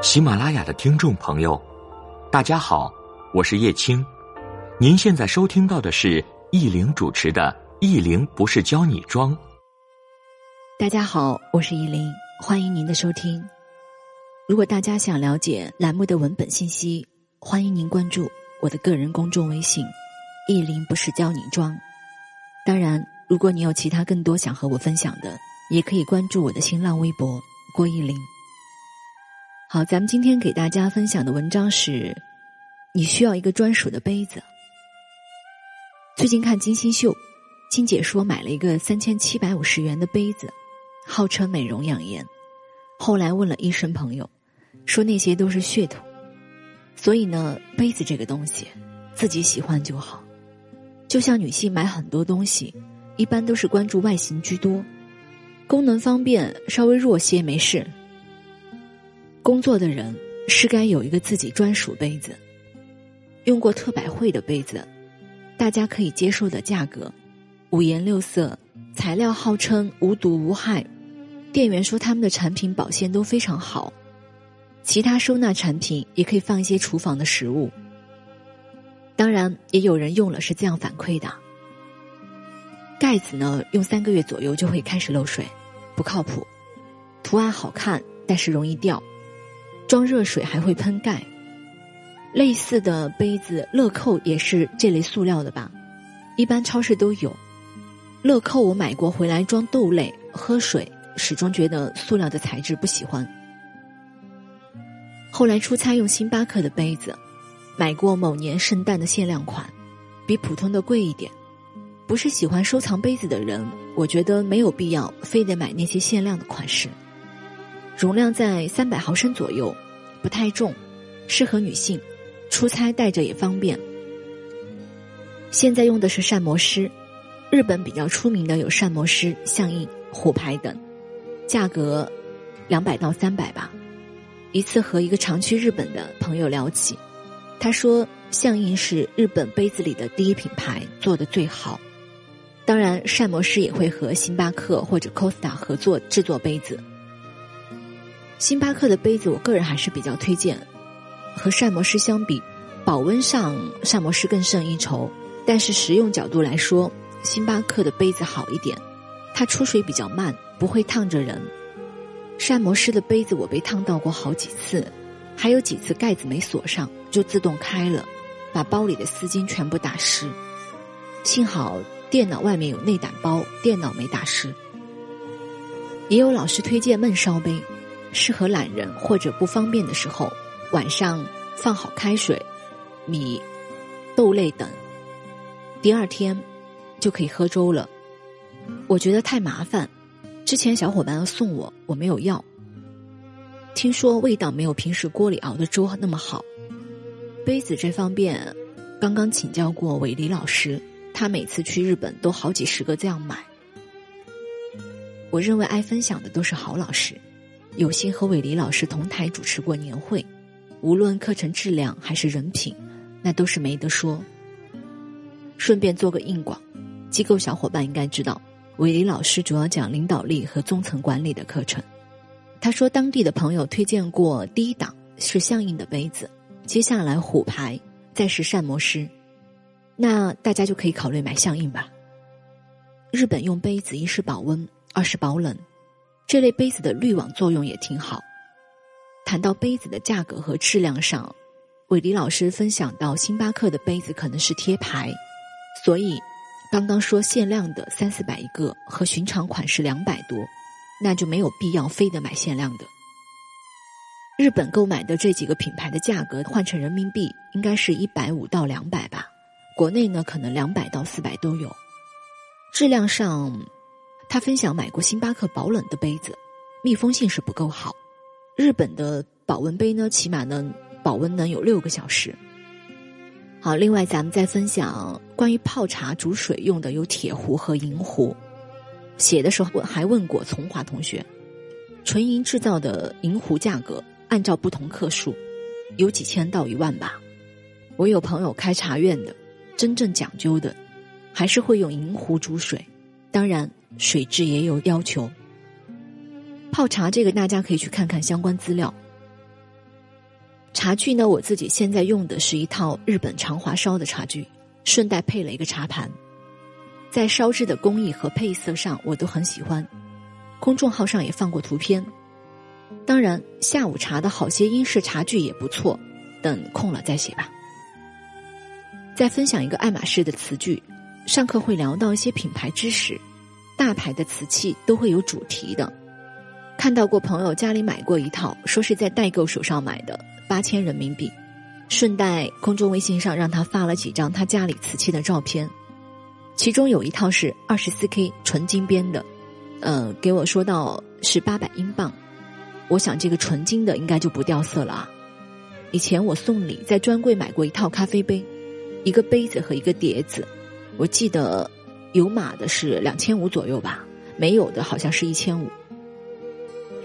喜马拉雅的听众朋友，大家好，我是叶青。您现在收听到的是易玲主持的《易玲不是教你装》。大家好，我是易玲，欢迎您的收听。如果大家想了解栏目的文本信息，欢迎您关注我的个人公众微信“易玲不是教你装”。当然，如果你有其他更多想和我分享的，也可以关注我的新浪微博“郭易玲”。好，咱们今天给大家分享的文章是：你需要一个专属的杯子。最近看金星秀，金姐说买了一个三千七百五十元的杯子，号称美容养颜。后来问了医生朋友，说那些都是噱头。所以呢，杯子这个东西，自己喜欢就好。就像女性买很多东西，一般都是关注外形居多，功能方便稍微弱些没事。工作的人是该有一个自己专属杯子。用过特百惠的杯子，大家可以接受的价格，五颜六色，材料号称无毒无害，店员说他们的产品保鲜都非常好。其他收纳产品也可以放一些厨房的食物。当然，也有人用了是这样反馈的：盖子呢，用三个月左右就会开始漏水，不靠谱；图案好看，但是容易掉。装热水还会喷盖，类似的杯子乐扣也是这类塑料的吧？一般超市都有。乐扣我买过回来装豆类喝水，始终觉得塑料的材质不喜欢。后来出差用星巴克的杯子，买过某年圣诞的限量款，比普通的贵一点。不是喜欢收藏杯子的人，我觉得没有必要非得买那些限量的款式。容量在三百毫升左右，不太重，适合女性，出差带着也方便。现在用的是膳魔师，日本比较出名的有膳魔师、相印、虎牌等，价格两百到三百吧。一次和一个常去日本的朋友聊起，他说相印是日本杯子里的第一品牌，做的最好。当然，膳魔师也会和星巴克或者 Costa 合作制作杯子。星巴克的杯子，我个人还是比较推荐。和膳魔师相比，保温上膳魔师更胜一筹，但是实用角度来说，星巴克的杯子好一点。它出水比较慢，不会烫着人。膳魔师的杯子我被烫到过好几次，还有几次盖子没锁上就自动开了，把包里的丝巾全部打湿。幸好电脑外面有内胆包，电脑没打湿。也有老师推荐焖烧杯。适合懒人或者不方便的时候，晚上放好开水、米、豆类等，第二天就可以喝粥了。我觉得太麻烦，之前小伙伴要送我，我没有要。听说味道没有平时锅里熬的粥那么好。杯子这方面，刚刚请教过韦黎老师，他每次去日本都好几十个这样买。我认为爱分享的都是好老师。有幸和韦黎老师同台主持过年会，无论课程质量还是人品，那都是没得说。顺便做个硬广，机构小伙伴应该知道，韦黎老师主要讲领导力和中层管理的课程。他说当地的朋友推荐过第一档是相应的杯子，接下来虎牌，再是膳魔师，那大家就可以考虑买相应吧。日本用杯子一是保温，二是保冷。这类杯子的滤网作用也挺好。谈到杯子的价格和质量上，韦迪老师分享到，星巴克的杯子可能是贴牌，所以刚刚说限量的三四百一个和寻常款式两百多，那就没有必要非得买限量的。日本购买的这几个品牌的价格换成人民币应该是一百五到两百吧，国内呢可能两百到四百都有。质量上。他分享买过星巴克保冷的杯子，密封性是不够好。日本的保温杯呢，起码能保温能有六个小时。好，另外咱们再分享关于泡茶煮水用的有铁壶和银壶。写的时候我还问过从华同学，纯银制造的银壶价格按照不同克数，有几千到一万吧。我有朋友开茶院的，真正讲究的，还是会用银壶煮水。当然，水质也有要求。泡茶这个，大家可以去看看相关资料。茶具呢，我自己现在用的是一套日本长华烧的茶具，顺带配了一个茶盘。在烧制的工艺和配色上，我都很喜欢。公众号上也放过图片。当然，下午茶的好些英式茶具也不错，等空了再写吧。再分享一个爱马仕的词句，上课会聊到一些品牌知识，大牌的瓷器都会有主题的。看到过朋友家里买过一套，说是在代购手上买的，八千人民币。顺带公众微信上让他发了几张他家里瓷器的照片，其中有一套是二十四 K 纯金边的，呃，给我说到是八百英镑。我想这个纯金的应该就不掉色了啊。以前我送礼在专柜买过一套咖啡杯，一个杯子和一个碟子，我记得有码的是两千五左右吧，没有的好像是一千五。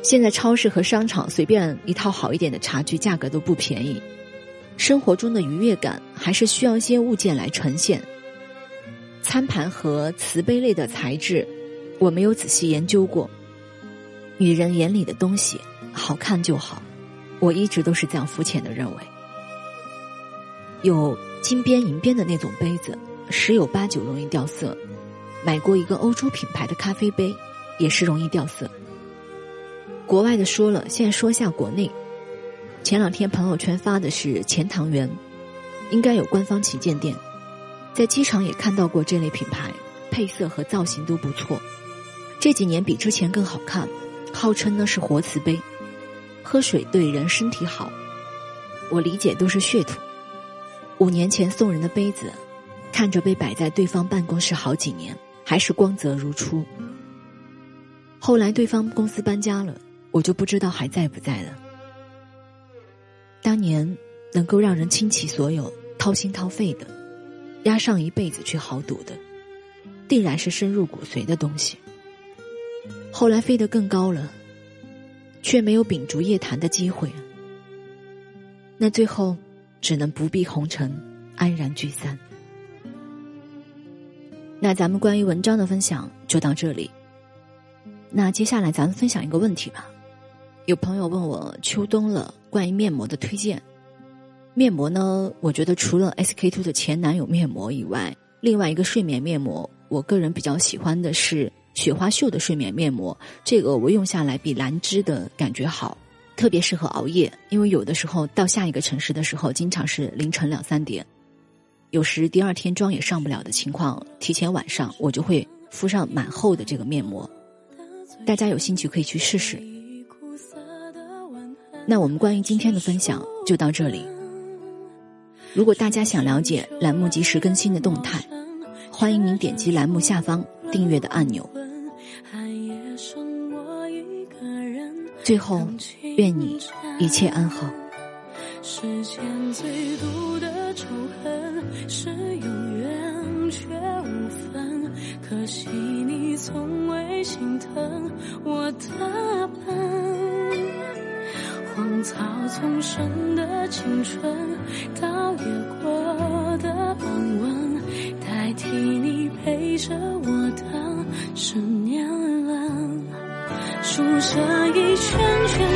现在超市和商场随便一套好一点的茶具，价格都不便宜。生活中的愉悦感还是需要一些物件来呈现。餐盘和瓷杯类的材质，我没有仔细研究过。女人眼里的东西，好看就好。我一直都是这样肤浅的认为。有金边银边的那种杯子，十有八九容易掉色。买过一个欧洲品牌的咖啡杯，也是容易掉色。国外的说了，现在说下国内。前两天朋友圈发的是钱塘园，应该有官方旗舰店，在机场也看到过这类品牌，配色和造型都不错。这几年比之前更好看，号称呢是活瓷杯，喝水对人身体好。我理解都是噱头。五年前送人的杯子，看着被摆在对方办公室好几年，还是光泽如初。后来对方公司搬家了，我就不知道还在不在了。当年能够让人倾其所有、掏心掏肺的，压上一辈子去豪赌的，定然是深入骨髓的东西。后来飞得更高了，却没有秉烛夜谈的机会，那最后只能不避红尘，安然聚散。那咱们关于文章的分享就到这里。那接下来咱们分享一个问题吧。有朋友问我秋冬了。关于面膜的推荐，面膜呢？我觉得除了 SK two 的前男友面膜以外，另外一个睡眠面膜，我个人比较喜欢的是雪花秀的睡眠面膜。这个我用下来比兰芝的感觉好，特别适合熬夜。因为有的时候到下一个城市的时候，经常是凌晨两三点，有时第二天妆也上不了的情况，提前晚上我就会敷上蛮厚的这个面膜。大家有兴趣可以去试试。那我们关于今天的分享就到这里。如果大家想了解栏目及时更新的动态，欢迎您点击栏目下方订阅的按钮。最后，愿你一切安好。世间最毒的仇恨是永远却无分，可惜你从未心疼我的笨。荒草丛生的青春，倒也过的安稳，代替你陪着我的十年了。数着一圈圈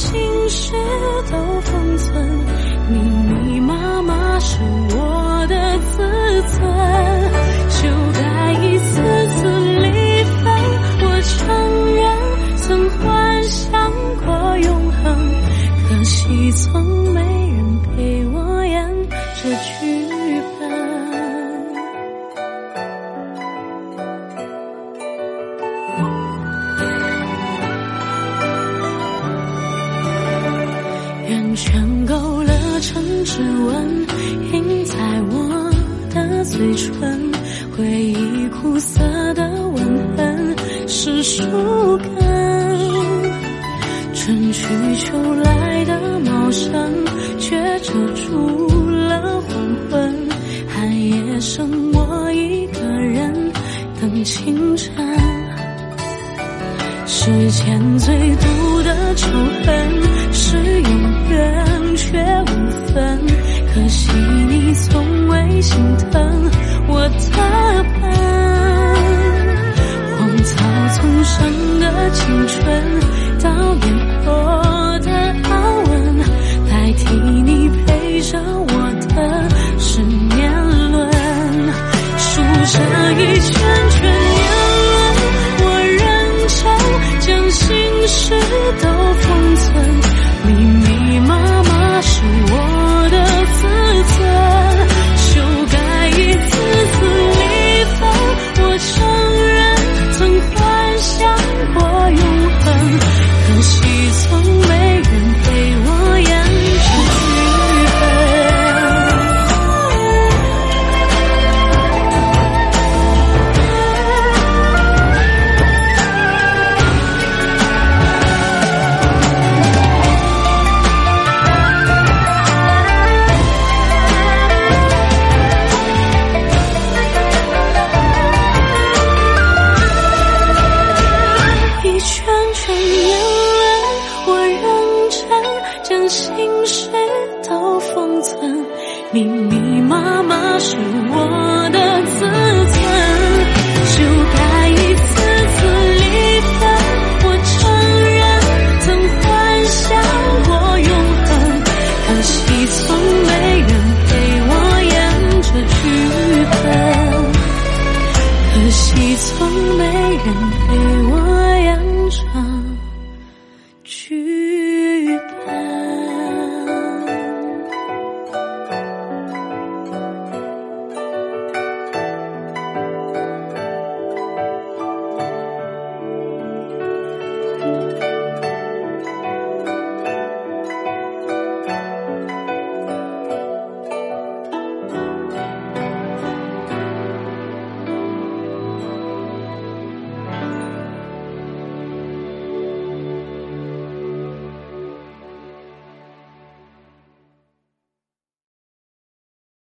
心事都付是树根，春去秋来的。茂盛却遮住了黄昏，寒夜剩我一个人等清晨。世间最毒的仇恨是永远却无分，可惜你从未心疼我的青春到脸。你眼泪我认真将心事都封存。密密麻麻是我的自